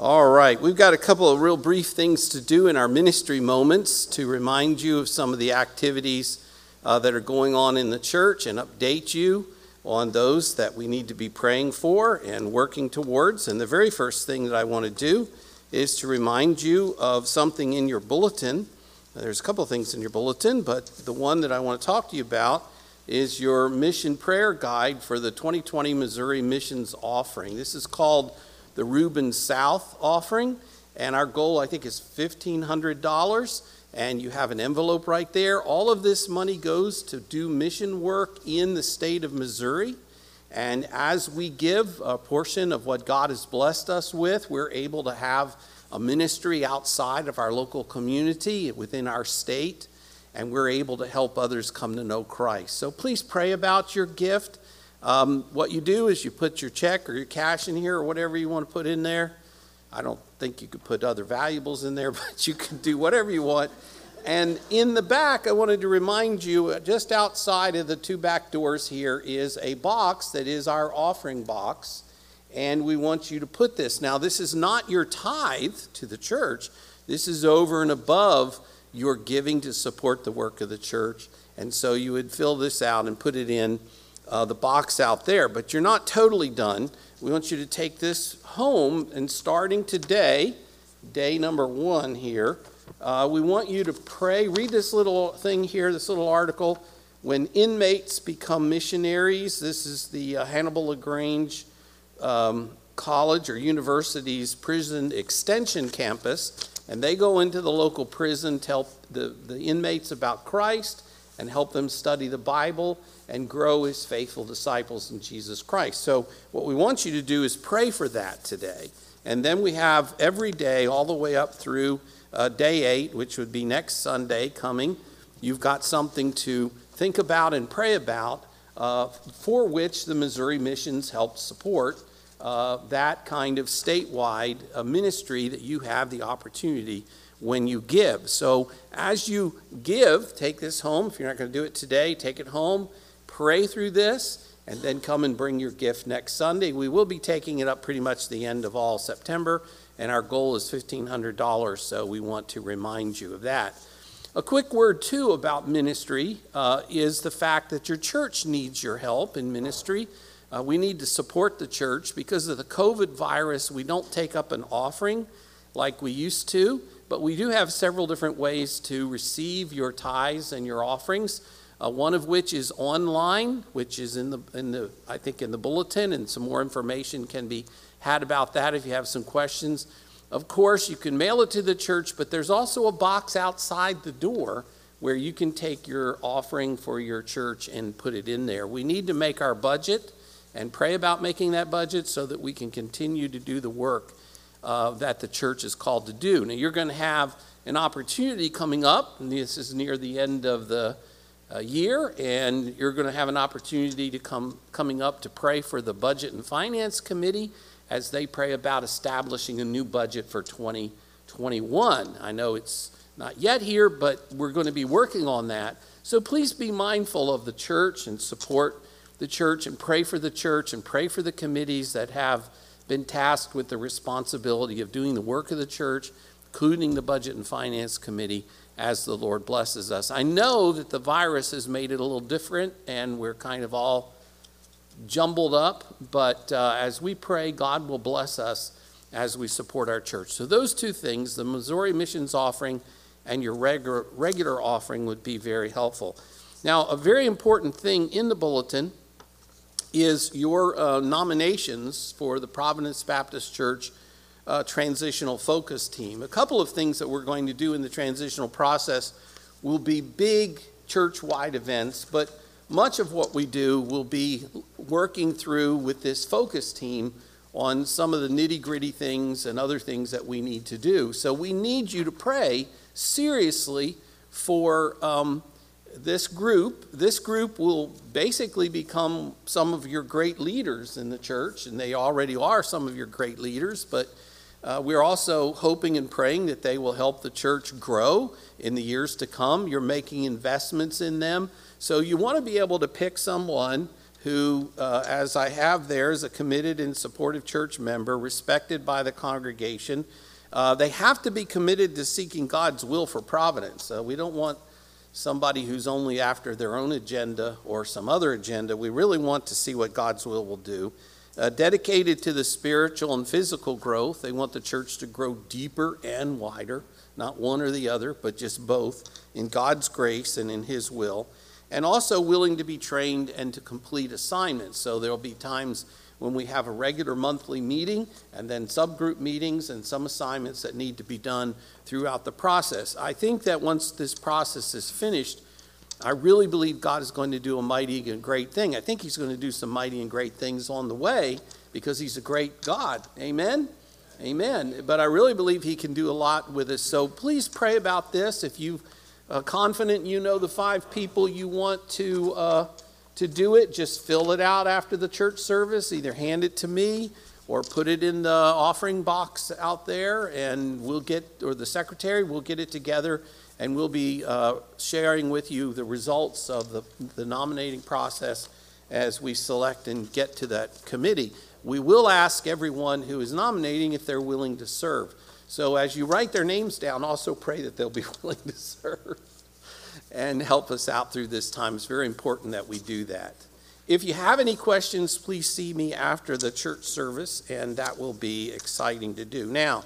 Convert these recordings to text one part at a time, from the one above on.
All right, we've got a couple of real brief things to do in our ministry moments to remind you of some of the activities uh, that are going on in the church and update you on those that we need to be praying for and working towards. And the very first thing that I want to do is to remind you of something in your bulletin. There's a couple of things in your bulletin, but the one that I want to talk to you about is your mission prayer guide for the 2020 Missouri Missions Offering. This is called the Reuben South offering. And our goal, I think, is $1,500. And you have an envelope right there. All of this money goes to do mission work in the state of Missouri. And as we give a portion of what God has blessed us with, we're able to have a ministry outside of our local community within our state. And we're able to help others come to know Christ. So please pray about your gift. Um, what you do is you put your check or your cash in here or whatever you want to put in there. I don't think you could put other valuables in there, but you can do whatever you want. And in the back, I wanted to remind you uh, just outside of the two back doors here is a box that is our offering box. And we want you to put this. Now, this is not your tithe to the church, this is over and above your giving to support the work of the church. And so you would fill this out and put it in uh, the box out there. But you're not totally done. We want you to take this home and starting today, day number one here, uh, we want you to pray. Read this little thing here, this little article. When inmates become missionaries, this is the uh, Hannibal LaGrange um, College or University's prison extension campus, and they go into the local prison, tell the, the inmates about Christ, and help them study the Bible and grow as faithful disciples in Jesus Christ. So, what we want you to do is pray for that today. And then we have every day, all the way up through uh, day eight, which would be next Sunday coming, you've got something to think about and pray about uh, for which the Missouri Missions help support uh, that kind of statewide uh, ministry that you have the opportunity when you give. So, as you give, take this home. If you're not going to do it today, take it home pray through this, and then come and bring your gift next Sunday. We will be taking it up pretty much the end of all September, and our goal is $1,500, so we want to remind you of that. A quick word, too, about ministry uh, is the fact that your church needs your help in ministry. Uh, we need to support the church because of the COVID virus. We don't take up an offering like we used to, but we do have several different ways to receive your tithes and your offerings uh, one of which is online, which is in the, in the, I think, in the bulletin, and some more information can be had about that if you have some questions. Of course, you can mail it to the church, but there's also a box outside the door where you can take your offering for your church and put it in there. We need to make our budget and pray about making that budget so that we can continue to do the work uh, that the church is called to do. Now, you're going to have an opportunity coming up, and this is near the end of the year, and you're going to have an opportunity to come coming up to pray for the Budget and Finance Committee as they pray about establishing a new budget for 2021. I know it's not yet here, but we're going to be working on that. So please be mindful of the church and support the church and pray for the church and pray for the committees that have been tasked with the responsibility of doing the work of the church, including the Budget and Finance Committee as the Lord blesses us. I know that the virus has made it a little different and we're kind of all jumbled up, but uh, as we pray, God will bless us as we support our church. So, those two things, the Missouri Missions offering and your regular, regular offering, would be very helpful. Now, a very important thing in the bulletin is your uh, nominations for the Providence Baptist Church uh, transitional focus team. A couple of things that we're going to do in the transitional process will be big church wide events, but much of what we do will be working through with this focus team on some of the nitty gritty things and other things that we need to do. So we need you to pray seriously for um, this group. This group will basically become some of your great leaders in the church, and they already are some of your great leaders, but uh, we're also hoping and praying that they will help the church grow in the years to come. You're making investments in them. So you want to be able to pick someone who, uh, as I have there, is a committed and supportive church member, respected by the congregation. Uh, they have to be committed to seeking God's will for providence. Uh, we don't want somebody who's only after their own agenda or some other agenda. We really want to see what God's will will do. Uh, dedicated to the spiritual and physical growth, they want the church to grow deeper and wider, not one or the other, but just both, in God's grace and in His will and also willing to be trained and to complete assignments. So there'll be times when we have a regular monthly meeting and then subgroup meetings and some assignments that need to be done throughout the process. I think that once this process is finished, I really believe God is going to do a mighty and great thing. I think He's going to do some mighty and great things on the way because He's a great God. Amen? Amen. But I really believe He can do a lot with us. So please pray about this. If you've uh, confident you know the five people you want to, uh, to do it, just fill it out after the church service. Either hand it to me or put it in the offering box out there, and we'll get, or the secretary, we'll get it together and we'll be uh, sharing with you the results of the, the nominating process as we select and get to that committee. We will ask everyone who is nominating if they're willing to serve. So as you write their names down, also pray that they'll be willing to serve and help us out through this time. It's very important that we do that. If you have any questions, please see me after the church service, and that will be exciting to do. Now,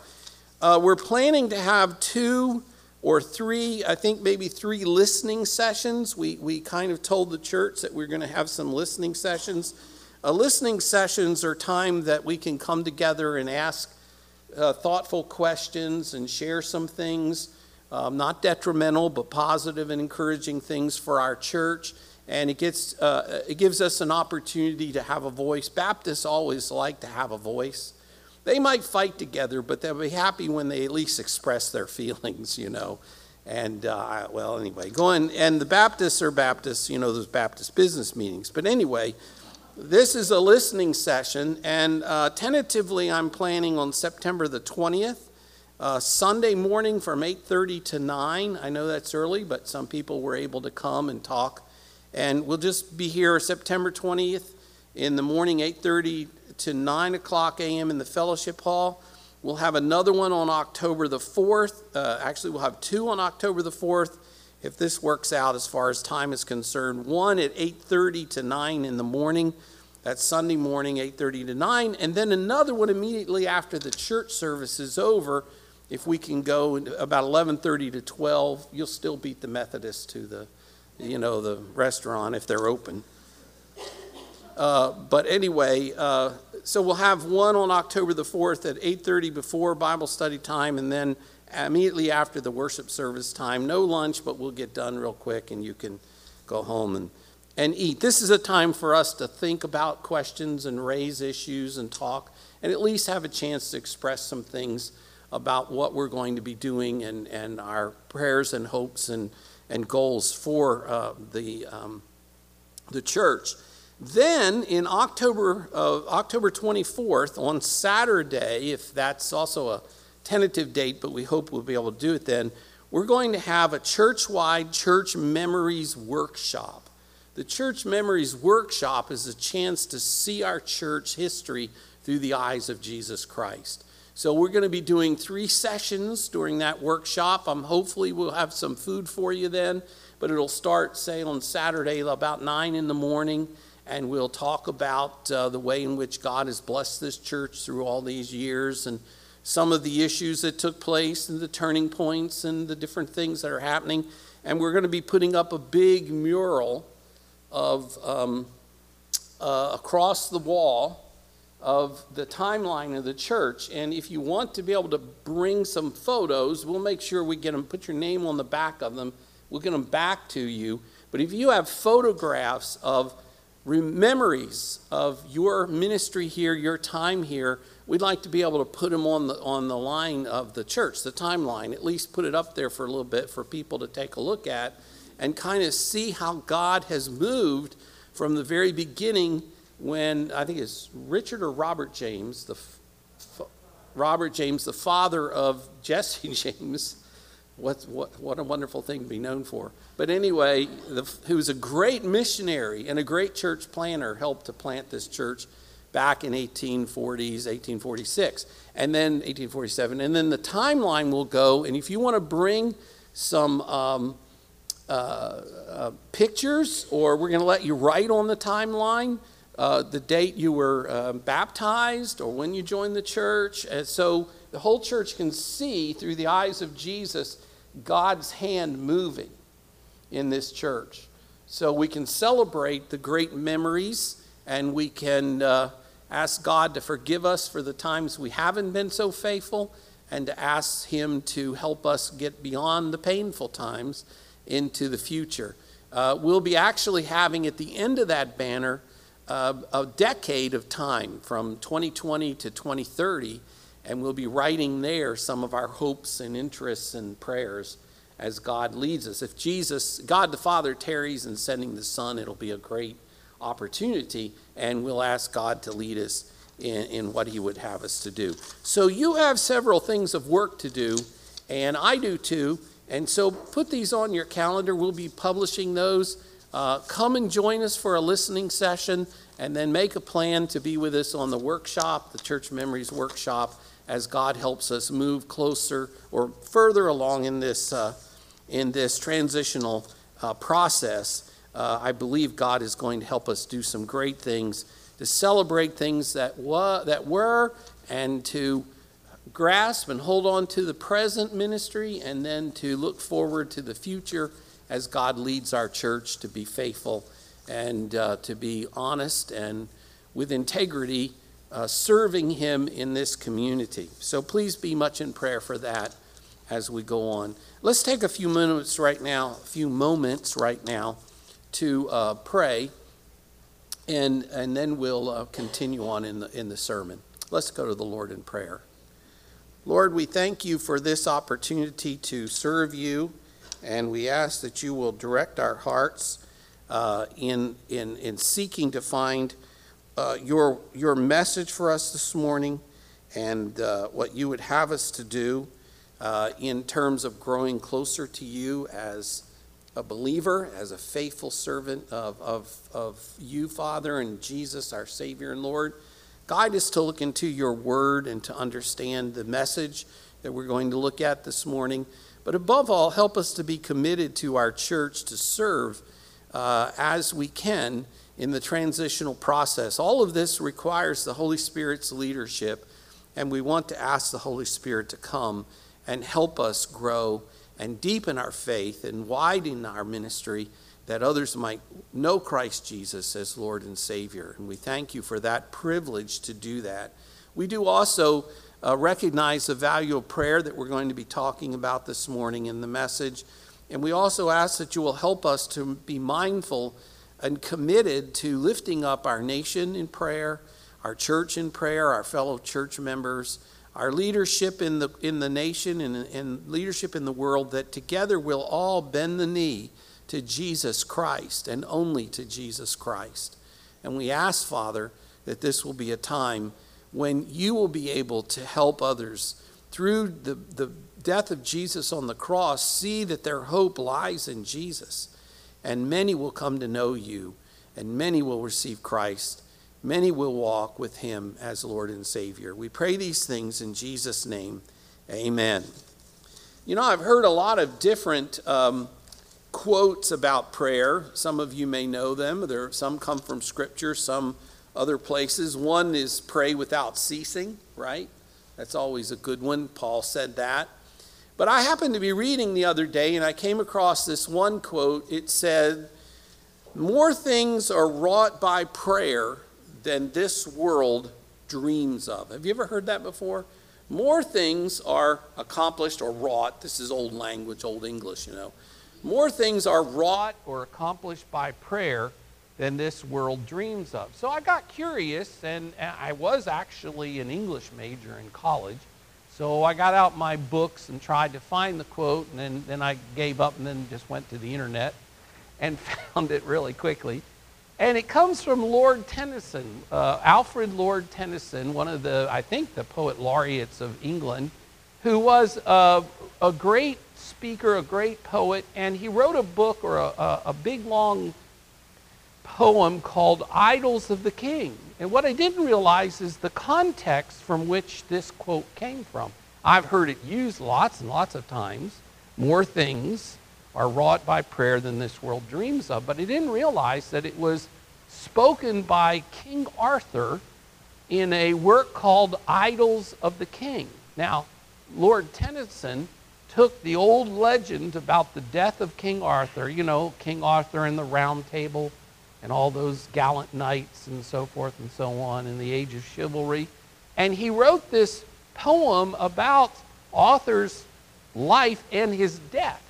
uh, we're planning to have two or three, I think maybe three listening sessions. We, we kind of told the church that we're going to have some listening sessions. Uh, listening sessions are time that we can come together and ask uh, thoughtful questions and share some things, um, not detrimental, but positive and encouraging things for our church. And it, gets, uh, it gives us an opportunity to have a voice. Baptists always like to have a voice. They might fight together, but they'll be happy when they at least express their feelings, you know. And, uh, well, anyway, going, and the Baptists are Baptists, you know, those Baptist business meetings. But anyway, this is a listening session, and uh, tentatively I'm planning on September the 20th, uh, Sunday morning from 8:30 to 9. I know that's early, but some people were able to come and talk. And we'll just be here September 20th in the morning, 8:30 to 9 o'clock a.m. in the fellowship hall. We'll have another one on October the 4th. Uh, actually, we'll have two on October the 4th if this works out as far as time is concerned. One at 8:30 to 9 in the morning. That's Sunday morning, 8:30 to 9, and then another one immediately after the church service is over. If we can go about 11:30 to 12, you'll still beat the Methodists to the, you know, the restaurant if they're open. Uh, but anyway, uh, so we'll have one on October the 4th at 8:30 before Bible study time, and then immediately after the worship service time. No lunch, but we'll get done real quick, and you can go home and, and eat. This is a time for us to think about questions and raise issues and talk, and at least have a chance to express some things about what we're going to be doing and, and our prayers and hopes and, and goals for uh, the, um, the church. Then in October, uh, October 24th, on Saturday, if that's also a tentative date, but we hope we'll be able to do it then. We're going to have a church wide church memories workshop. The Church Memories Workshop is a chance to see our church history through the eyes of Jesus Christ. So we're going to be doing three sessions during that workshop. Um, hopefully we'll have some food for you then, but it'll start, say, on Saturday about 9 in the morning, and we'll talk about uh, the way in which God has blessed this church through all these years and some of the issues that took place and the turning points and the different things that are happening. And we're going to be putting up a big mural of um, uh, across the wall of the timeline of the church. And if you want to be able to bring some photos, we'll make sure we get them, put your name on the back of them. We'll get them back to you. But if you have photographs of memories of your ministry here, your time here, we'd like to be able to put them on the, on the line of the church, the timeline, at least put it up there for a little bit for people to take a look at and kind of see how God has moved from the very beginning when I think it's Richard or Robert James, the Robert James, the father of Jesse James, what, what, what a wonderful thing to be known for. But anyway, the, who was a great missionary and a great church planner, helped to plant this church back in 1840s, 1846, and then 1847. And then the timeline will go, and if you want to bring some um, uh, uh, pictures, or we're going to let you write on the timeline uh, the date you were uh, baptized or when you joined the church. And so the whole church can see through the eyes of Jesus God's hand moving in this church. So we can celebrate the great memories and we can uh, ask God to forgive us for the times we haven't been so faithful and to ask Him to help us get beyond the painful times into the future. Uh, we'll be actually having at the end of that banner uh, a decade of time from 2020 to 2030, and we'll be writing there some of our hopes and interests and prayers as God leads us. If Jesus, God the Father, tarries in sending the Son, it'll be a great opportunity, and we'll ask God to lead us in, in what He would have us to do. So you have several things of work to do, and I do too. And so put these on your calendar. We'll be publishing those. Uh, come and join us for a listening session, and then make a plan to be with us on the workshop, the Church Memories Workshop, as God helps us move closer or further along in this, uh, in this transitional uh, process. Uh, I believe God is going to help us do some great things to celebrate things that, wa- that were and to grasp and hold on to the present ministry and then to look forward to the future as God leads our church to be faithful and uh, to be honest and with integrity uh, serving Him in this community. So please be much in prayer for that as we go on. Let's take a few minutes right now, a few moments right now to uh, pray, and, and then we'll uh, continue on in the, in the sermon. Let's go to the Lord in prayer. Lord, we thank you for this opportunity to serve you, and we ask that you will direct our hearts uh, in, in, in seeking to find uh, your, your message for us this morning and uh, what you would have us to do uh, in terms of growing closer to you as a believer, as a faithful servant of, of, of you, Father, and Jesus, our Savior and Lord. Guide us to look into your word and to understand the message that we're going to look at this morning. But above all, help us to be committed to our church to serve uh, as we can in the transitional process. All of this requires the Holy Spirit's leadership, and we want to ask the Holy Spirit to come and help us grow and deepen our faith and widen our ministry that others might know Christ Jesus as Lord and Savior. And we thank you for that privilege to do that. We do also uh, recognize the value of prayer that we're going to be talking about this morning in the message. And we also ask that you will help us to be mindful and committed to lifting up our nation in prayer, our church in prayer, our fellow church members, our leadership in the, in the nation and, and leadership in the world, that together we'll all bend the knee to Jesus Christ and only to Jesus Christ. And we ask, Father, that this will be a time when you will be able to help others through the, the death of Jesus on the cross see that their hope lies in Jesus. And many will come to know you, and many will receive Christ. Many will walk with him as Lord and Savior. We pray these things in Jesus' name. Amen. You know, I've heard a lot of different um, quotes about prayer. Some of you may know them. There, some come from Scripture, some other places. One is pray without ceasing, right? That's always a good one. Paul said that. But I happened to be reading the other day and I came across this one quote. It said, More things are wrought by prayer than this world dreams of. Have you ever heard that before? More things are accomplished or wrought. This is old language, old English, you know. More things are wrought or accomplished by prayer than this world dreams of. So I got curious, and uh, I was actually an English major in college. So I got out my books and tried to find the quote, and then, then I gave up and then just went to the internet and found it really quickly. And it comes from Lord Tennyson, uh, Alfred Lord Tennyson, one of the, I think, the poet laureates of England, who was a, a great speaker, a great poet, and he wrote a book or a, a, a big long poem called Idylls of the King. And what I didn't realize is the context from which this quote came from. I've heard it used lots and lots of times. More things are wrought by prayer than this world dreams of. But I didn't realize that it was spoken by King Arthur in a work called Idylls of the King. Now, Lord Tennyson took the old legend about the death of King Arthur, you know, King Arthur and the Round Table and all those gallant knights and so forth and so on in the age of chivalry. And he wrote this poem about Arthur's life and his death.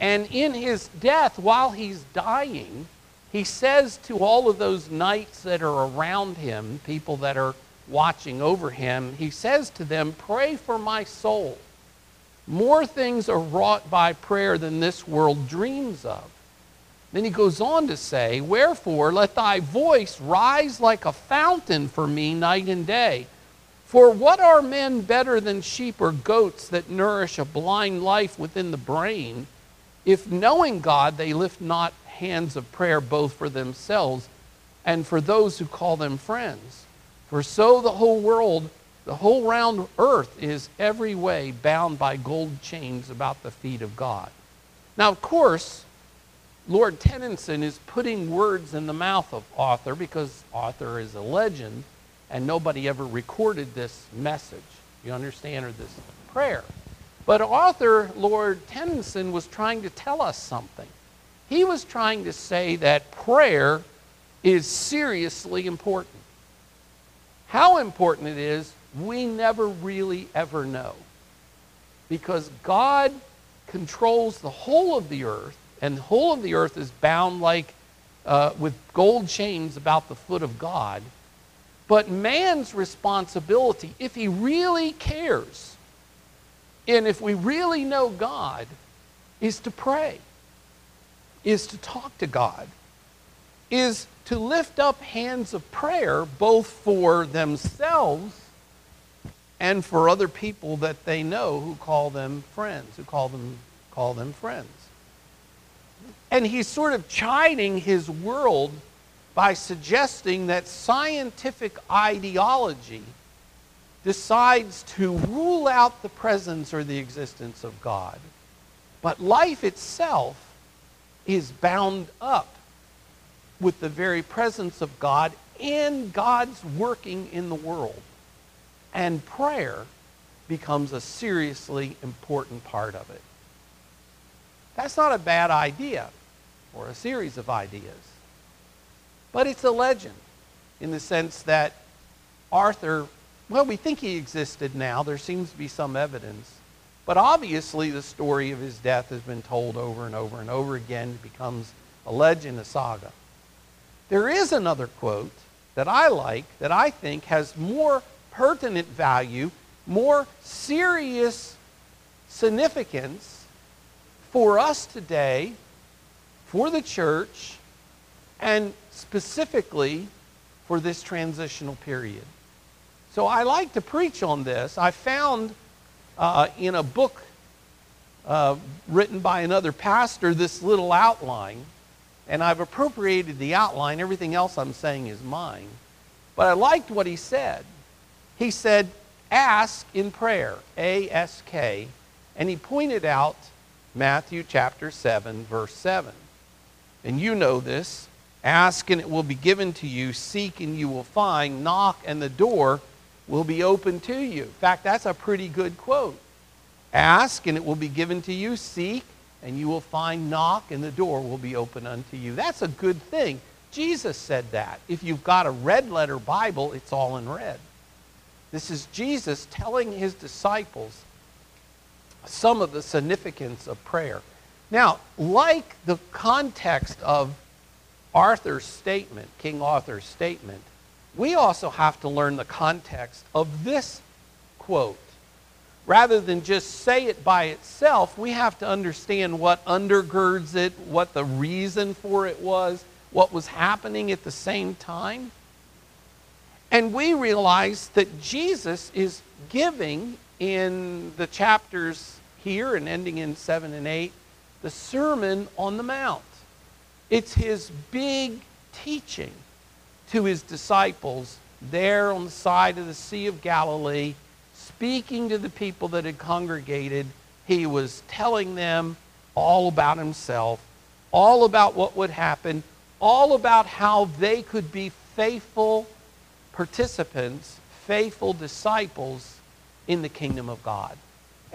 And in his death, while he's dying, he says to all of those knights that are around him, people that are watching over him, he says to them, Pray for my soul. More things are wrought by prayer than this world dreams of. Then he goes on to say, Wherefore let thy voice rise like a fountain for me night and day. For what are men better than sheep or goats that nourish a blind life within the brain, if knowing God they lift not hands of prayer both for themselves and for those who call them friends? For so the whole world, the whole round earth is every way bound by gold chains about the feet of God. Now, of course, Lord Tennyson is putting words in the mouth of Arthur because Arthur is a legend and nobody ever recorded this message, you understand, or this prayer. But Arthur, Lord Tennyson, was trying to tell us something. He was trying to say that prayer is seriously important. How important it is, we never really ever know. Because God controls the whole of the earth and the whole of the earth is bound like uh, with gold chains about the foot of God. But man's responsibility, if he really cares, and if we really know God, is to pray, is to talk to God, is to lift up hands of prayer both for themselves and for other people that they know who call them friends, who call them, call them friends. And he's sort of chiding his world by suggesting that scientific ideology decides to rule out the presence or the existence of God. But life itself is bound up with the very presence of God and God's working in the world. And prayer becomes a seriously important part of it. That's not a bad idea or a series of ideas. But it's a legend in the sense that Arthur, well, we think he existed now. There seems to be some evidence. But obviously, the story of his death has been told over and over and over again. It becomes a legend, a saga. There is another quote that I like that I think has more pertinent value, more serious significance for us today, for the church, and specifically for this transitional period. So I like to preach on this. I found uh, in a book uh, written by another pastor this little outline, and I've appropriated the outline. Everything else I'm saying is mine. But I liked what he said. He said, Ask in prayer, A S K, and he pointed out Matthew chapter 7, verse 7. And you know this ask and it will be given to you, seek and you will find, knock and the door will be open to you. In fact, that's a pretty good quote. Ask and it will be given to you, seek and you will find, knock and the door will be open unto you. That's a good thing. Jesus said that. If you've got a red letter Bible, it's all in red. This is Jesus telling his disciples some of the significance of prayer. Now, like the context of Arthur's statement, King Arthur's statement, we also have to learn the context of this quote. Rather than just say it by itself, we have to understand what undergirds it, what the reason for it was, what was happening at the same time. And we realize that Jesus is giving in the chapters here and ending in 7 and 8, the Sermon on the Mount. It's his big teaching to his disciples there on the side of the Sea of Galilee, speaking to the people that had congregated. He was telling them all about himself, all about what would happen, all about how they could be faithful participants, faithful disciples in the kingdom of God.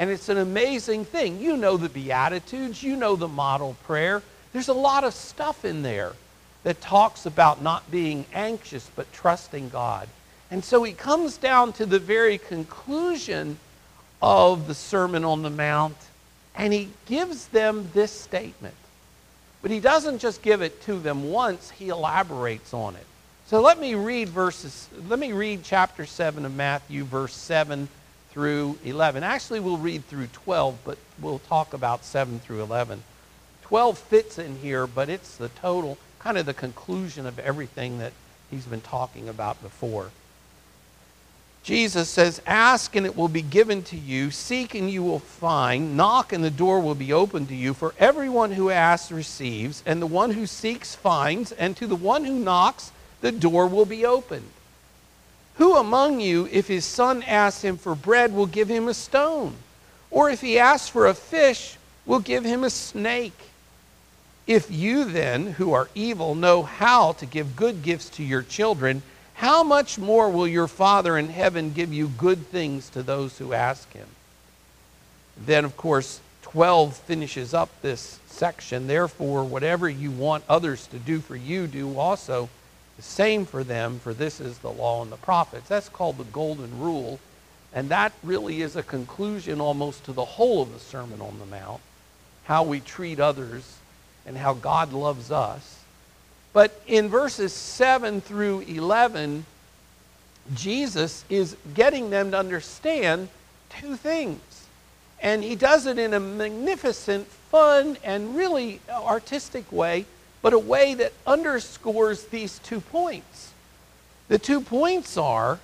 And it's an amazing thing. You know the Beatitudes, you know the model prayer. There's a lot of stuff in there that talks about not being anxious but trusting God. And so he comes down to the very conclusion of the Sermon on the Mount and he gives them this statement. But he doesn't just give it to them once, he elaborates on it. So let me read verses, let me read chapter 7 of Matthew, verse 7 through 11. Actually, we'll read through 12, but we'll talk about 7 through 11. 12 fits in here, but it's the total, kind of the conclusion of everything that he's been talking about before. Jesus says, Ask and it will be given to you, seek and you will find, knock and the door will be opened to you. For everyone who asks receives, and the one who seeks finds, and to the one who knocks, the door will be opened. Who among you, if his son asks him for bread, will give him a stone? Or if he asks for a fish, will give him a snake? If you then, who are evil, know how to give good gifts to your children, how much more will your Father in heaven give you good things to those who ask him? Then, of course, 12 finishes up this section. Therefore, whatever you want others to do for you, do also the same for them, for this is the law and the prophets. That's called the Golden Rule. And that really is a conclusion almost to the whole of the Sermon on the Mount how we treat others and how God loves us. But in verses 7 through 11, Jesus is getting them to understand two things. And he does it in a magnificent, fun, and really artistic way, but a way that underscores these two points. The two points are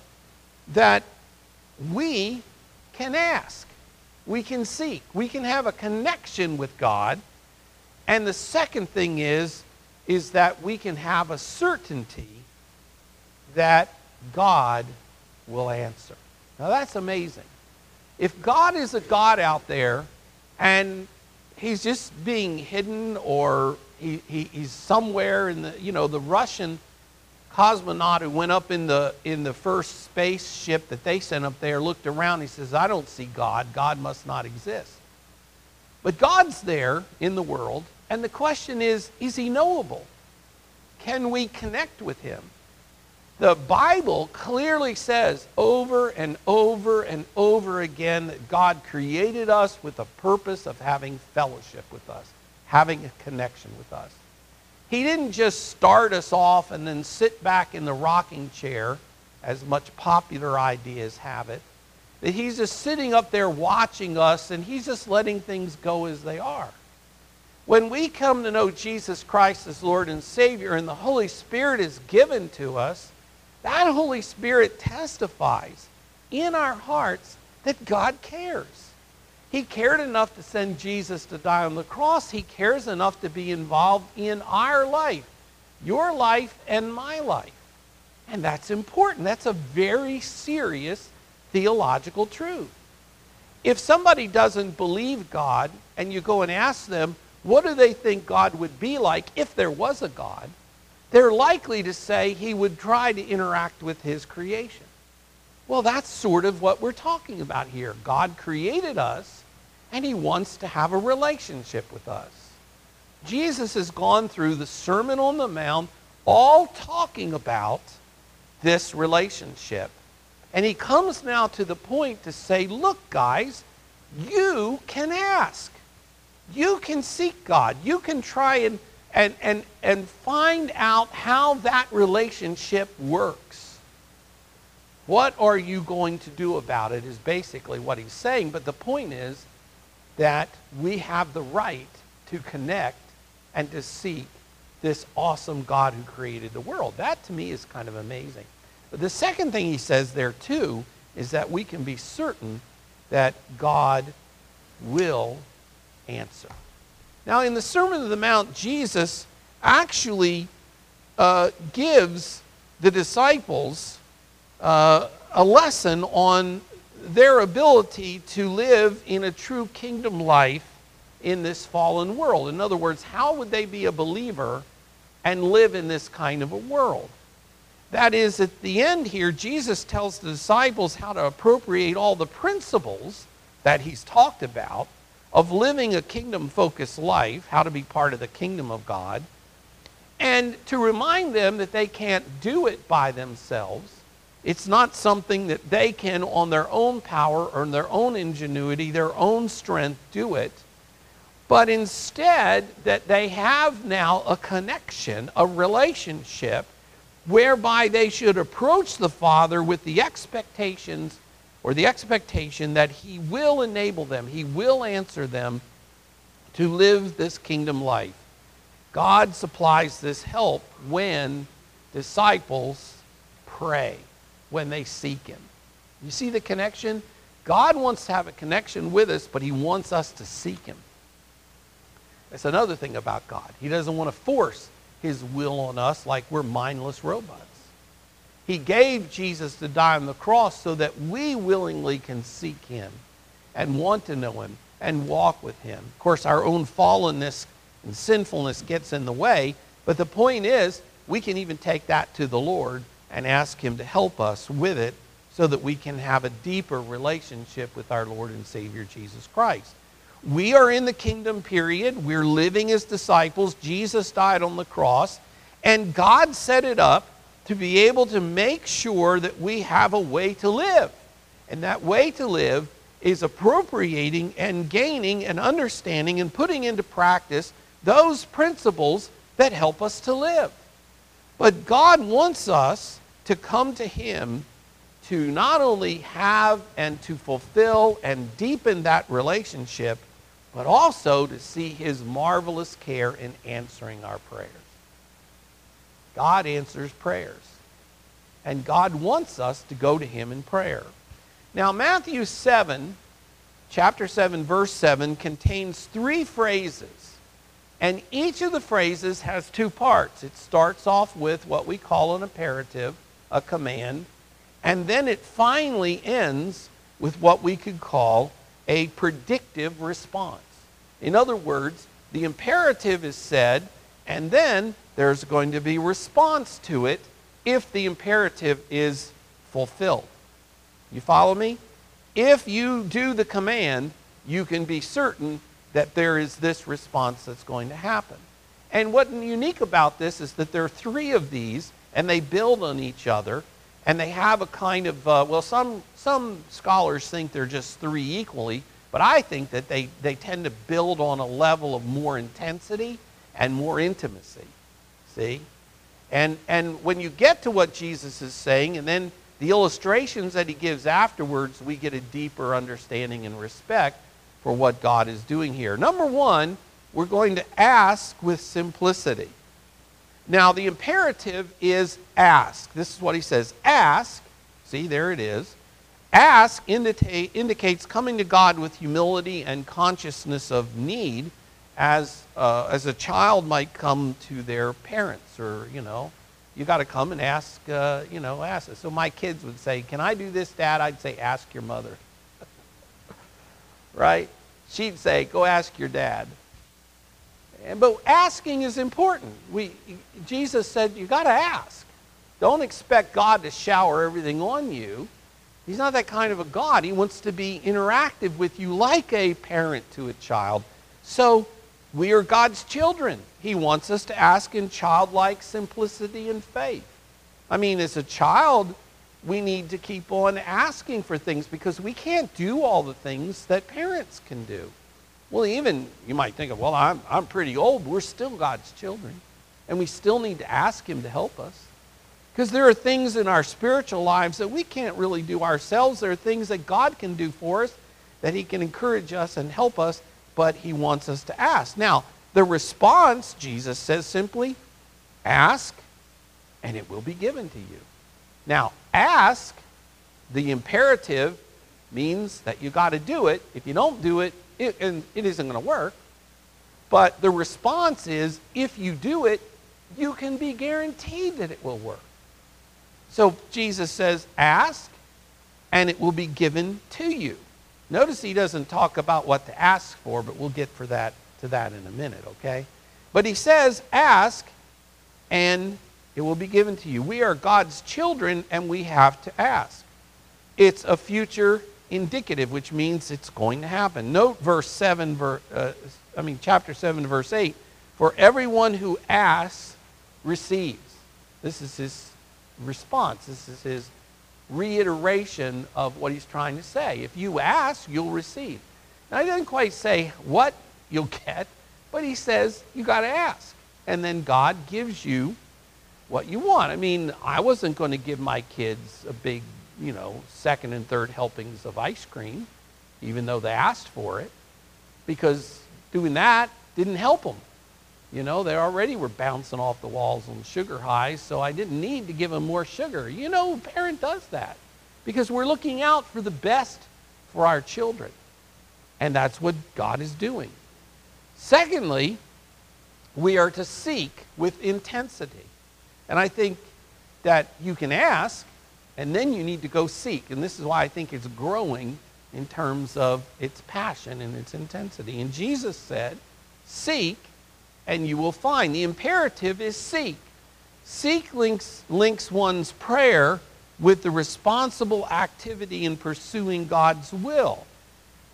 that we can ask, we can seek, we can have a connection with God. And the second thing is is that we can have a certainty that God will answer. Now that's amazing. If God is a God out there and he's just being hidden or he, he, he's somewhere in the, you know, the Russian cosmonaut who went up in the, in the first spaceship that they sent up there looked around. He says, I don't see God. God must not exist. But God's there in the world and the question is, is he knowable? Can we connect with him? The Bible clearly says over and over and over again that God created us with a purpose of having fellowship with us, having a connection with us. He didn't just start us off and then sit back in the rocking chair, as much popular ideas have it, that he's just sitting up there watching us and he's just letting things go as they are. When we come to know Jesus Christ as Lord and Savior and the Holy Spirit is given to us, that Holy Spirit testifies in our hearts that God cares. He cared enough to send Jesus to die on the cross. He cares enough to be involved in our life, your life and my life. And that's important. That's a very serious theological truth. If somebody doesn't believe God and you go and ask them, what do they think God would be like if there was a God? They're likely to say he would try to interact with his creation. Well, that's sort of what we're talking about here. God created us, and he wants to have a relationship with us. Jesus has gone through the Sermon on the Mount, all talking about this relationship. And he comes now to the point to say, look, guys, you can ask. You can seek God. You can try and, and, and, and find out how that relationship works. What are you going to do about it is basically what he's saying. But the point is that we have the right to connect and to seek this awesome God who created the world. That to me is kind of amazing. But the second thing he says there too is that we can be certain that God will answer. Now, in the Sermon on the Mount, Jesus actually uh, gives the disciples uh, a lesson on their ability to live in a true kingdom life in this fallen world. In other words, how would they be a believer and live in this kind of a world? That is, at the end here, Jesus tells the disciples how to appropriate all the principles that he's talked about of living a kingdom focused life, how to be part of the kingdom of God, and to remind them that they can't do it by themselves. It's not something that they can, on their own power or their own ingenuity, their own strength, do it. But instead, that they have now a connection, a relationship whereby they should approach the Father with the expectations or the expectation that He will enable them, He will answer them to live this kingdom life. God supplies this help when disciples pray, when they seek Him. You see the connection? God wants to have a connection with us, but He wants us to seek Him. That's another thing about God. He doesn't want to force his will on us like we're mindless robots. He gave Jesus to die on the cross so that we willingly can seek him and want to know him and walk with him. Of course, our own fallenness and sinfulness gets in the way, but the point is we can even take that to the Lord and ask him to help us with it so that we can have a deeper relationship with our Lord and Savior Jesus Christ. We are in the kingdom period. We're living as disciples. Jesus died on the cross. And God set it up to be able to make sure that we have a way to live. And that way to live is appropriating and gaining and understanding and putting into practice those principles that help us to live. But God wants us to come to Him to not only have and to fulfill and deepen that relationship, but also to see his marvelous care in answering our prayers. God answers prayers. And God wants us to go to him in prayer. Now, Matthew 7, chapter 7, verse 7, contains three phrases. And each of the phrases has two parts. It starts off with what we call an imperative, a command, and then it finally ends with what we could call a predictive response. In other words, the imperative is said, and then there's going to be response to it if the imperative is fulfilled. You follow me? If you do the command, you can be certain that there is this response that's going to happen. And what's unique about this is that there are three of these, and they build on each other, and they have a kind of, uh, well, some, some scholars think they're just three equally, but I think that they, they tend to build on a level of more intensity and more intimacy. See? And, and when you get to what Jesus is saying, and then the illustrations that he gives afterwards, we get a deeper understanding and respect for what God is doing here. Number one, we're going to ask with simplicity. Now, the imperative is ask. This is what he says ask. See, there it is. Ask indicate, indicates coming to God with humility and consciousness of need, as, uh, as a child might come to their parents, or, you know, you got to come and ask, uh, you know, ask. So my kids would say, Can I do this, Dad? I'd say, Ask your mother. right? She'd say, Go ask your dad. But asking is important. We, Jesus said, You got to ask. Don't expect God to shower everything on you. He's not that kind of a God. He wants to be interactive with you like a parent to a child. So we are God's children. He wants us to ask in childlike simplicity and faith. I mean, as a child, we need to keep on asking for things because we can't do all the things that parents can do. Well, even you might think of, well, I'm, I'm pretty old. We're still God's children. And we still need to ask Him to help us. Because there are things in our spiritual lives that we can't really do ourselves. There are things that God can do for us, that He can encourage us and help us, but He wants us to ask. Now, the response, Jesus says simply, ask and it will be given to you. Now, ask, the imperative means that you got to do it. If you don't do it, it, and it isn't going to work. But the response is if you do it, you can be guaranteed that it will work. So Jesus says, Ask, and it will be given to you. Notice he doesn't talk about what to ask for, but we'll get for that to that in a minute, okay? But he says, Ask, and it will be given to you. We are God's children, and we have to ask. It's a future indicative, which means it's going to happen. Note verse 7, ver, uh, I mean, chapter 7, verse 8. For everyone who asks receives. This is his response. This is his reiteration of what he's trying to say. If you ask, you'll receive. Now, he doesn't quite say what you'll get, but he says you got to ask. And then God gives you what you want. I mean, I wasn't going to give my kids a big, you know, second and third helpings of ice cream, even though they asked for it, because doing that didn't help them. You know, they already were bouncing off the walls on sugar highs, so I didn't need to give them more sugar. You know, a parent does that because we're looking out for the best for our children. And that's what God is doing. Secondly, we are to seek with intensity. And I think that you can ask, and then you need to go seek. And this is why I think it's growing in terms of its passion and its intensity. And Jesus said, Seek and you will find. The imperative is seek. Seek links, links one's prayer with the responsible activity in pursuing God's will.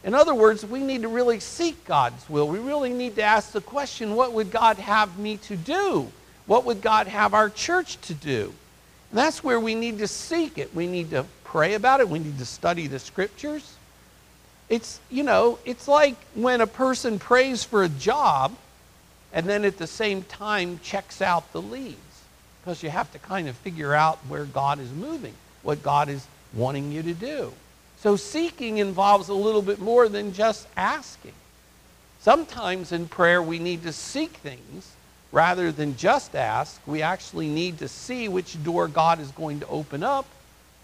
In other words, we need to really seek God's will. We really need to ask the question what would God have me to do? What would God have our church to do? And that's where we need to seek it. We need to pray about it. We need to study the scriptures. It's, you know, it's like when a person prays for a job and then at the same time checks out the leads because you have to kind of figure out where God is moving, what God is wanting you to do. So seeking involves a little bit more than just asking. Sometimes in prayer we need to seek things rather than just ask. We actually need to see which door God is going to open up,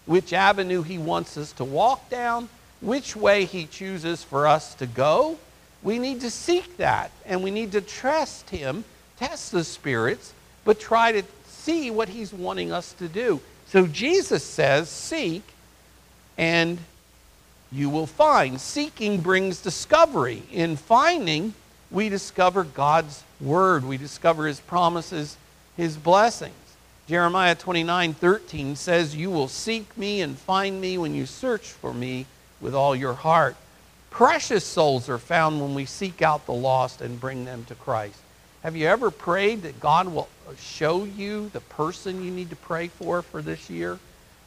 which avenue he wants us to walk down, which way he chooses for us to go, we need to seek that and we need to trust Him, test the spirits, but try to see what He's wanting us to do. So Jesus says, Seek and you will find. Seeking brings discovery. In finding, we discover God's word, we discover His promises, His blessings. Jeremiah 29 13 says, You will seek me and find me when you search for me with all your heart. Precious souls are found when we seek out the lost and bring them to Christ. Have you ever prayed that God will show you the person you need to pray for for this year?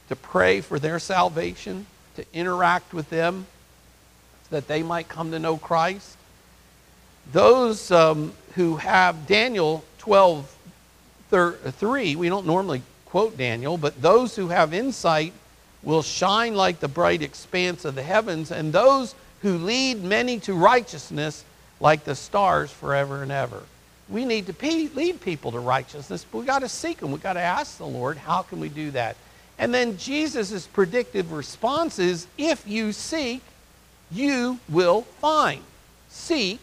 To pray for their salvation, to interact with them, so that they might come to know Christ? Those um, who have Daniel 12 3, we don't normally quote Daniel, but those who have insight will shine like the bright expanse of the heavens, and those who lead many to righteousness like the stars forever and ever. We need to lead people to righteousness, but we got to seek them. We got to ask the Lord, how can we do that? And then Jesus' predictive response is if you seek, you will find. Seek,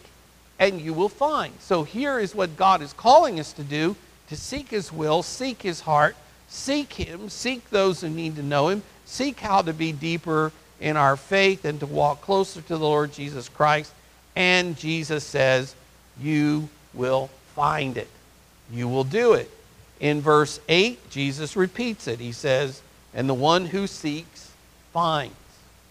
and you will find. So here is what God is calling us to do to seek His will, seek His heart, seek Him, seek those who need to know Him, seek how to be deeper in our faith and to walk closer to the Lord Jesus Christ. And Jesus says, You will find it. You will do it. In verse 8, Jesus repeats it. He says, And the one who seeks finds.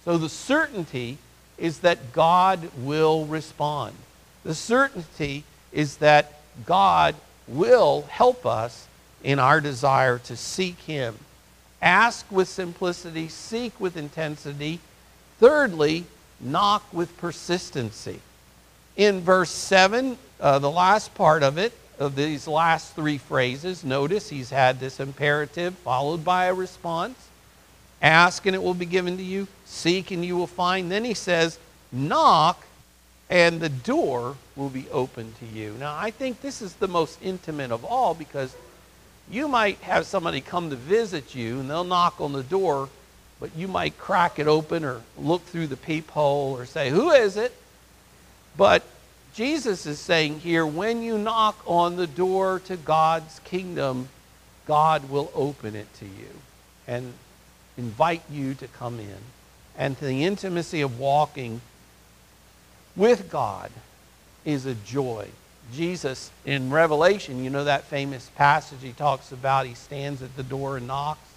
So the certainty is that God will respond. The certainty is that God will help us in our desire to seek Him Ask with simplicity, seek with intensity. Thirdly, knock with persistency. In verse 7, uh, the last part of it, of these last three phrases, notice he's had this imperative followed by a response. Ask and it will be given to you. Seek and you will find. Then he says, knock and the door will be open to you. Now, I think this is the most intimate of all because you might have somebody come to visit you and they'll knock on the door, but you might crack it open or look through the peephole or say, Who is it? But Jesus is saying here when you knock on the door to God's kingdom, God will open it to you and invite you to come in. And to the intimacy of walking with God is a joy. Jesus in Revelation, you know that famous passage he talks about, he stands at the door and knocks,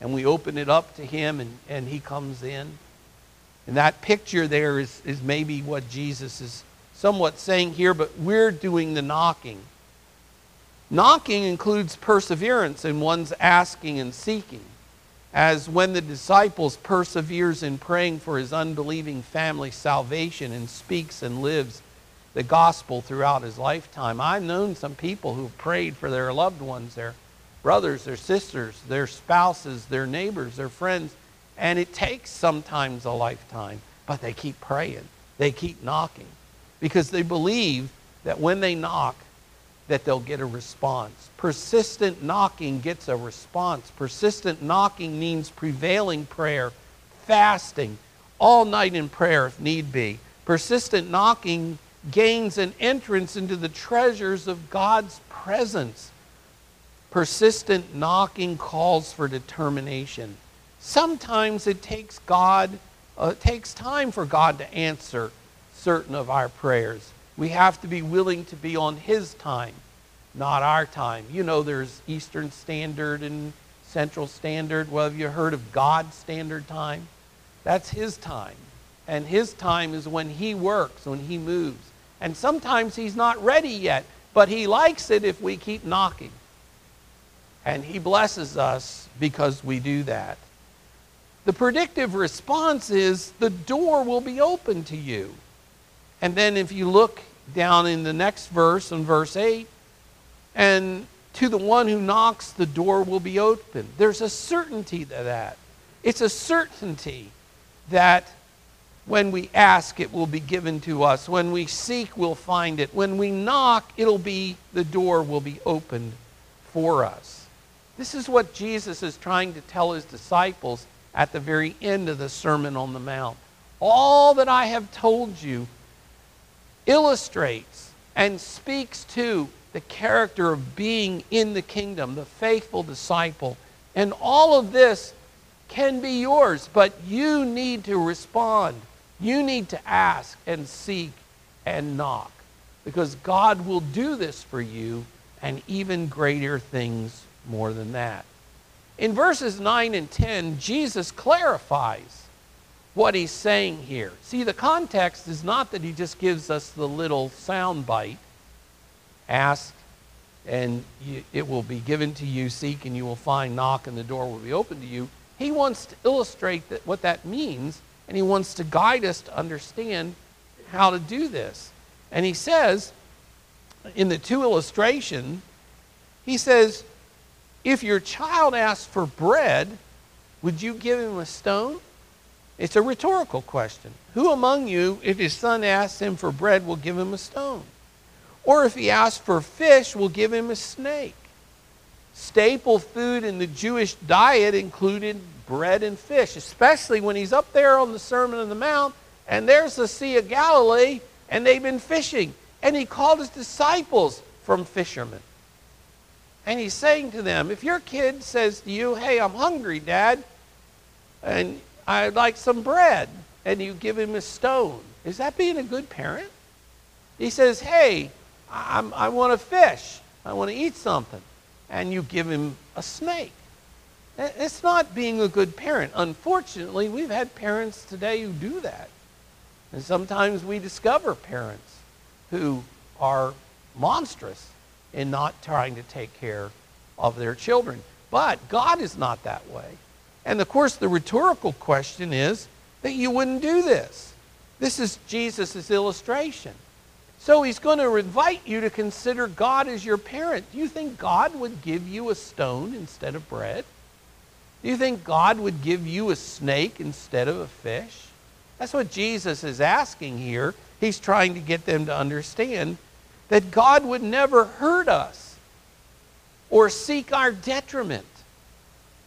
and we open it up to him and, and he comes in. And that picture there is, is maybe what Jesus is somewhat saying here, but we're doing the knocking. Knocking includes perseverance in one's asking and seeking, as when the disciples perseveres in praying for his unbelieving family salvation and speaks and lives the gospel throughout his lifetime. I've known some people who've prayed for their loved ones, their brothers, their sisters, their spouses, their neighbors, their friends, and it takes sometimes a lifetime, but they keep praying. They keep knocking because they believe that when they knock, that they'll get a response. Persistent knocking gets a response. Persistent knocking means prevailing prayer, fasting, all night in prayer if need be. Persistent knocking gains an entrance into the treasures of God's presence. Persistent knocking calls for determination. Sometimes it takes God, uh, it takes time for God to answer certain of our prayers. We have to be willing to be on His time, not our time. You know, there's Eastern Standard and Central Standard. Well, have you heard of God's Standard Time? That's His time. And His time is when He works, when He moves. And sometimes He's not ready yet, but He likes it if we keep knocking. And He blesses us because we do that. The predictive response is the door will be open to you. And then if you look down in the next verse, in verse 8, and to the one who knocks, the door will be open. There's a certainty to that. It's a certainty that when we ask, it will be given to us. When we seek, we'll find it. When we knock, it'll be, the door will be opened for us. This is what Jesus is trying to tell his disciples at the very end of the Sermon on the Mount. All that I have told you illustrates and speaks to the character of being in the kingdom, the faithful disciple. And all of this can be yours, but you need to respond. You need to ask and seek and knock because God will do this for you and even greater things more than that. In verses 9 and 10, Jesus clarifies what he's saying here. See, the context is not that he just gives us the little sound bite ask, and you, it will be given to you, seek, and you will find, knock, and the door will be open to you. He wants to illustrate that, what that means, and he wants to guide us to understand how to do this. And he says, in the two illustration, he says, if your child asks for bread, would you give him a stone? It's a rhetorical question. Who among you, if his son asks him for bread, will give him a stone? Or if he asks for fish, will give him a snake? Staple food in the Jewish diet included bread and fish, especially when he's up there on the Sermon on the Mount and there's the Sea of Galilee and they've been fishing. And he called his disciples from fishermen. And he's saying to them, if your kid says to you, hey, I'm hungry, Dad, and I'd like some bread. And you give him a stone. Is that being a good parent? He says, Hey, I'm, I want a fish. I want to eat something. And you give him a snake. It's not being a good parent. Unfortunately, we've had parents today who do that. And sometimes we discover parents who are monstrous in not trying to take care of their children. But God is not that way. And of course, the rhetorical question is that you wouldn't do this. This is Jesus' illustration. So he's going to invite you to consider God as your parent. Do you think God would give you a stone instead of bread? Do you think God would give you a snake instead of a fish? That's what Jesus is asking here. He's trying to get them to understand that God would never hurt us or seek our detriment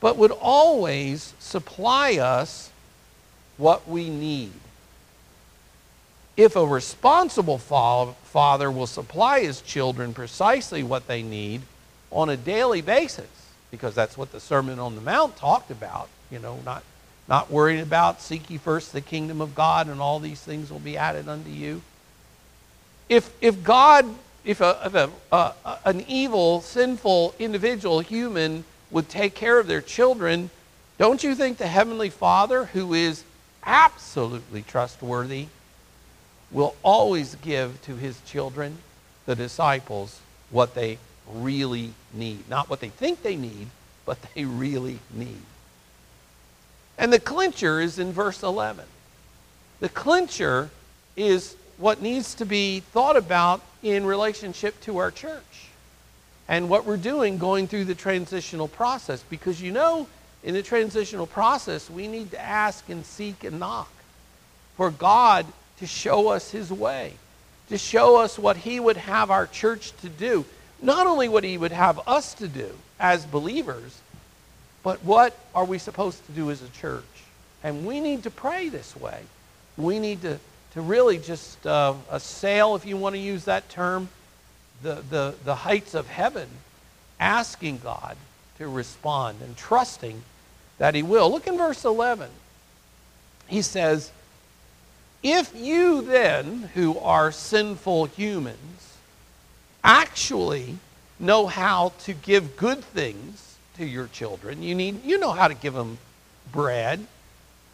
but would always supply us what we need. if a responsible father will supply his children precisely what they need on a daily basis, because that's what the Sermon on the Mount talked about, you know, not, not worrying about seek ye first the kingdom of God and all these things will be added unto you. If, if God, if, a, if a, uh, an evil, sinful individual, human, would take care of their children, don't you think the Heavenly Father, who is absolutely trustworthy, will always give to his children, the disciples, what they really need. Not what they think they need, but they really need. And the clincher is in verse 11. The clincher is what needs to be thought about in relationship to our church and what we're doing going through the transitional process. Because you know, in the transitional process, we need to ask and seek and knock for God to show us his way, to show us what he would have our church to do. Not only what he would have us to do as believers, but what are we supposed to do as a church? And we need to pray this way. We need to, to really just uh, assail, if you want to use that term, the, the, the heights of heaven, asking God to respond and trusting that he will. Look in verse 11. He says, if you then, who are sinful humans, actually know how to give good things to your children, you need you know how to give them bread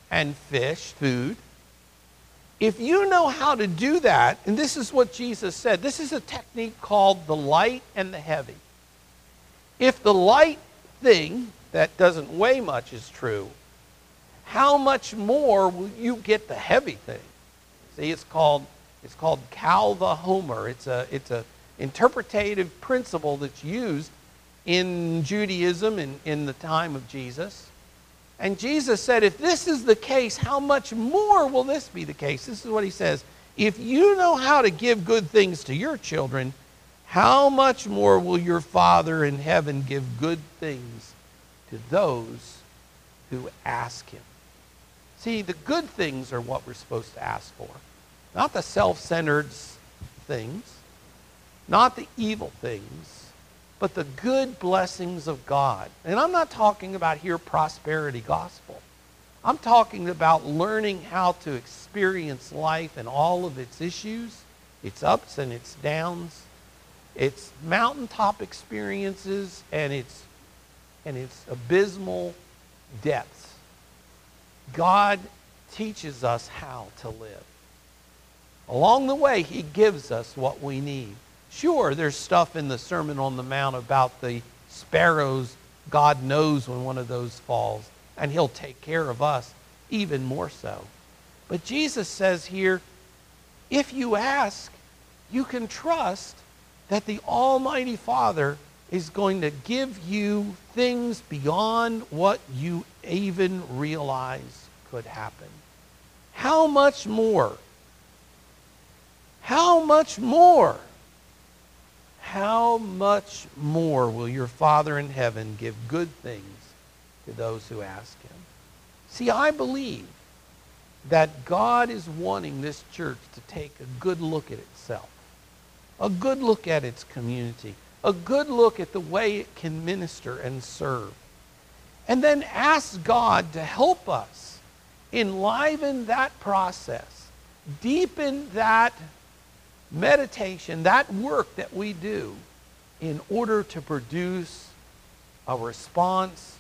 and fish, food. If you know how to do that, and this is what Jesus said, this is a technique called the light and the heavy. If the light thing that doesn't weigh much is true, how much more will you get the heavy thing? See, it's called it's called Kal Homer. It's a it's a interpretative principle that's used in Judaism in, in the time of Jesus. And Jesus said, if this is the case, how much more will this be the case? This is what he says. If you know how to give good things to your children, how much more will your Father in heaven give good things to those who ask him? See, the good things are what we're supposed to ask for. Not the self centered things, not the evil things, but the good blessings of God. And I'm not talking about here prosperity gospel. I'm talking about learning how to experience life and all of its issues, its ups and its downs, its mountaintop experiences and its and its abysmal depths. God teaches us how to live. Along the way, he gives us what we need. Sure, there's stuff in the Sermon on the Mount about the sparrows. God knows when one of those falls, and he'll take care of us even more so. But Jesus says here, if you ask, you can trust that the Almighty Father is going to give you things beyond what you even realize could happen. How much more how much more? How much more will your Father in heaven give good things to those who ask him? See, I believe that God is wanting this church to take a good look at itself, a good look at its community, a good look at the way it can minister and serve, and then ask God to help us enliven that process, deepen that meditation, that work that we do in order to produce a response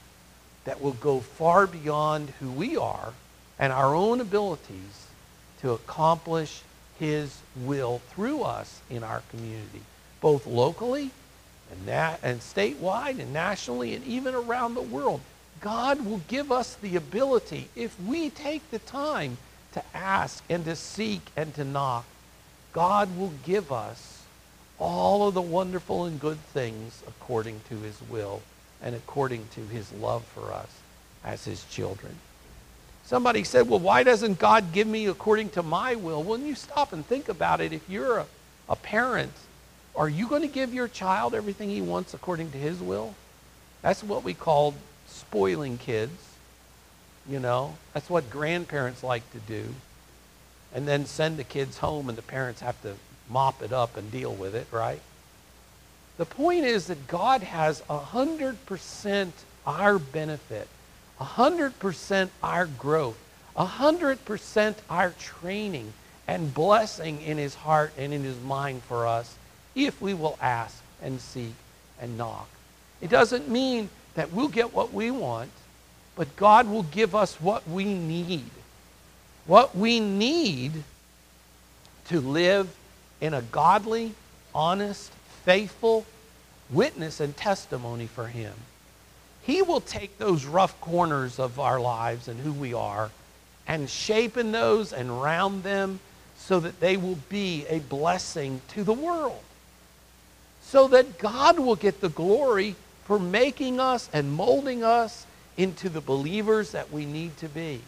that will go far beyond who we are and our own abilities to accomplish his will through us in our community, both locally and, na- and statewide and nationally and even around the world. God will give us the ability, if we take the time to ask and to seek and to knock, God will give us all of the wonderful and good things according to his will and according to his love for us as his children. Somebody said, well, why doesn't God give me according to my will? When you stop and think about it, if you're a, a parent, are you going to give your child everything he wants according to his will? That's what we call spoiling kids. You know, that's what grandparents like to do. And then send the kids home and the parents have to mop it up and deal with it, right? The point is that God has 100% our benefit, 100% our growth, 100% our training and blessing in his heart and in his mind for us if we will ask and seek and knock. It doesn't mean that we'll get what we want, but God will give us what we need. What we need to live in a godly, honest, faithful witness and testimony for Him. He will take those rough corners of our lives and who we are and shape in those and round them so that they will be a blessing to the world. So that God will get the glory for making us and molding us into the believers that we need to be.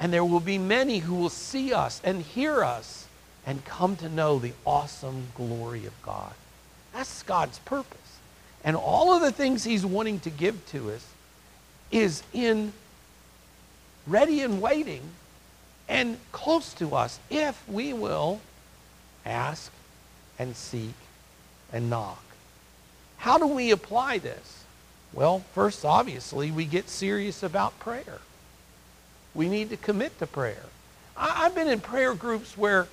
And there will be many who will see us and hear us and come to know the awesome glory of God. That's God's purpose. And all of the things he's wanting to give to us is in ready and waiting and close to us if we will ask and seek and knock. How do we apply this? Well, first, obviously, we get serious about prayer. We need to commit to prayer. I, have been in prayer groups where,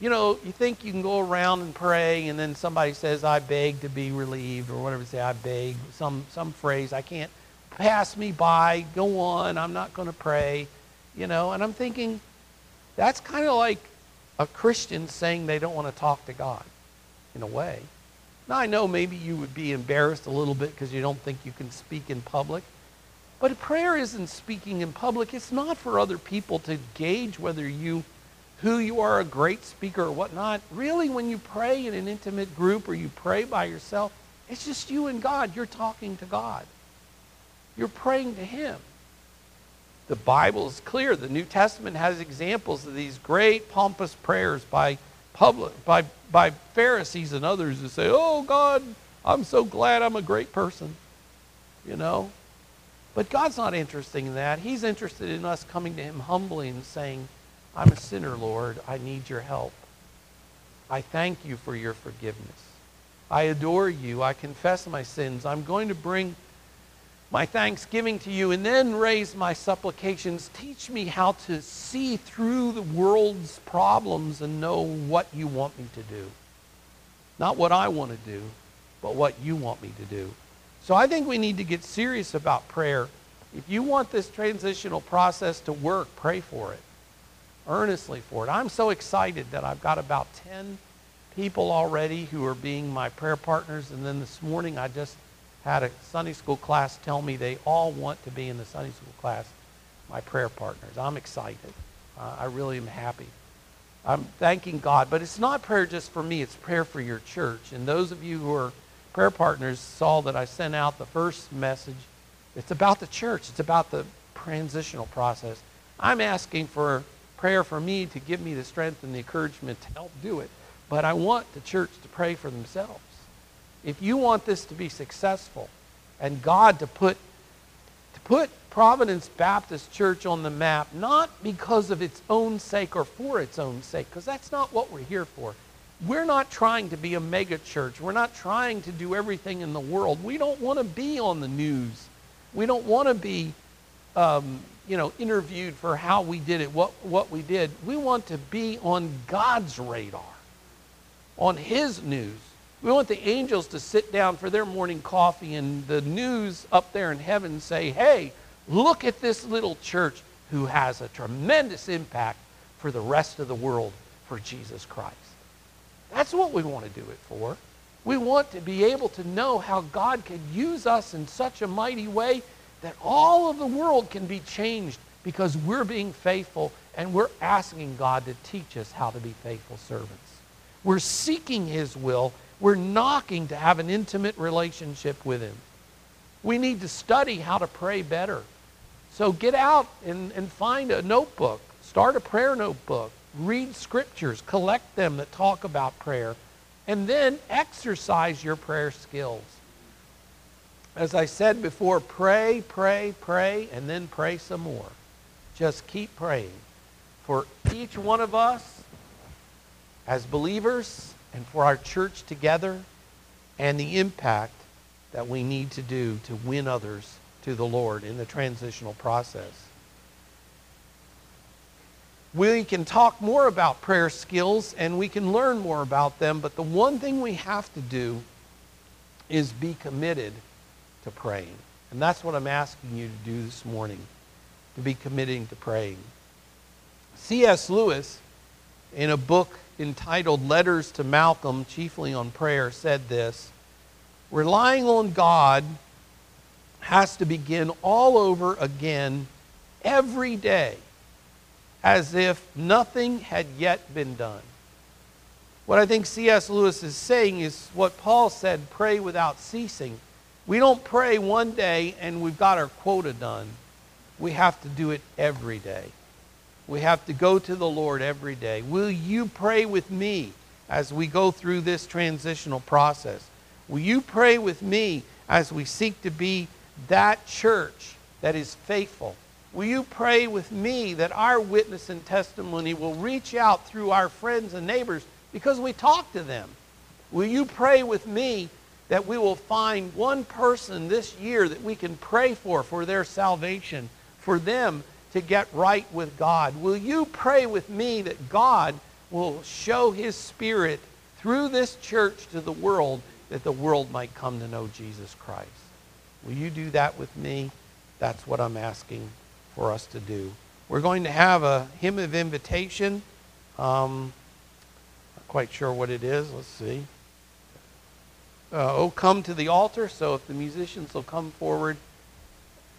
you know, you think you can go around and pray, and then somebody says, I beg to be relieved, or whatever, say, I beg, some, some phrase, I can't pass me by, go on, I'm not going to pray, you know, and I'm thinking, that's kind of like a Christian saying they don't want to talk to God, in a way. Now, I know maybe you would be embarrassed a little bit because you don't think you can speak in public. But prayer isn't speaking in public. It's not for other people to gauge whether you, who you are, a great speaker or whatnot. Really, when you pray in an intimate group or you pray by yourself, it's just you and God. You're talking to God. You're praying to Him. The Bible is clear. The New Testament has examples of these great pompous prayers by public by by Pharisees and others who say, "Oh God, I'm so glad I'm a great person." You know? But God's not interested in that. He's interested in us coming to him humbly and saying, "I'm a sinner, Lord. I need your help. I thank you for your forgiveness. I adore you. I confess my sins. I'm going to bring my thanksgiving to you and then raise my supplications. Teach me how to see through the world's problems and know what you want me to do. Not what I want to do, but what you want me to do. So I think we need to get serious about prayer. If you want this transitional process to work, pray for it. Earnestly for it. I'm so excited that I've got about 10 people already who are being my prayer partners. And then this morning I just had a Sunday school class tell me they all want to be in the Sunday school class, my prayer partners. I'm excited. Uh, I really am happy. I'm thanking God. But it's not prayer just for me, it's prayer for your church. And those of you who are prayer partners saw that I sent out the first message. It's about the church, it's about the transitional process. I'm asking for prayer for me to give me the strength and the encouragement to help do it. But I want the church to pray for themselves if you want this to be successful and God to put to put Providence Baptist Church on the map, not because of its own sake or for its own sake, because that's not what we're here for. We're not trying to be a mega church. We're not trying to do everything in the world. We don't want to be on the news. We don't want to be, um, you know, interviewed for how we did it, what, what we did. We want to be on God's radar, on His news. We want the angels to sit down for their morning coffee and the news up there in heaven say, hey, look at this little church who has a tremendous impact for the rest of the world for Jesus Christ. That's what we want to do it for. We want to be able to know how God can use us in such a mighty way that all of the world can be changed because we're being faithful and we're asking God to teach us how to be faithful servants. We're seeking His will we're knocking to have an intimate relationship with Him. We need to study how to pray better. So get out and, and find a notebook. Start a prayer notebook. Read scriptures. Collect them that talk about prayer. And then exercise your prayer skills. As I said before, pray, pray, pray, and then pray some more. Just keep praying. For each one of us as believers and for our church together and the impact that we need to do to win others to the Lord in the transitional process. We can talk more about prayer skills and we can learn more about them, but the one thing we have to do is be committed to praying. And that's what I'm asking you to do this morning, to be committing to praying. C.S. Lewis, in a book entitled Letters to Malcolm, chiefly on prayer, said this Relying on God has to begin all over again every day as if nothing had yet been done. What I think C.S. Lewis is saying is what Paul said pray without ceasing. We don't pray one day and we've got our quota done. We have to do it every day. We have to go to the Lord every day. Will you pray with me as we go through this transitional process? Will you pray with me as we seek to be that church that is faithful? Will you pray with me that our witness and testimony will reach out through our friends and neighbors because we talk to them? Will you pray with me that we will find one person this year that we can pray for for their salvation, for them to get right with God? Will you pray with me that God will show his spirit through this church to the world that the world might come to know Jesus Christ? Will you do that with me? That's what I'm asking for us to do. We're going to have a hymn of invitation. Um, not quite sure what it is. Let's see. Uh, oh, come to the altar. So if the musicians will come forward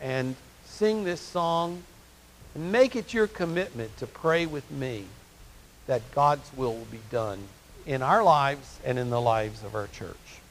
and sing this song and make it your commitment to pray with me that God's will will be done in our lives and in the lives of our church.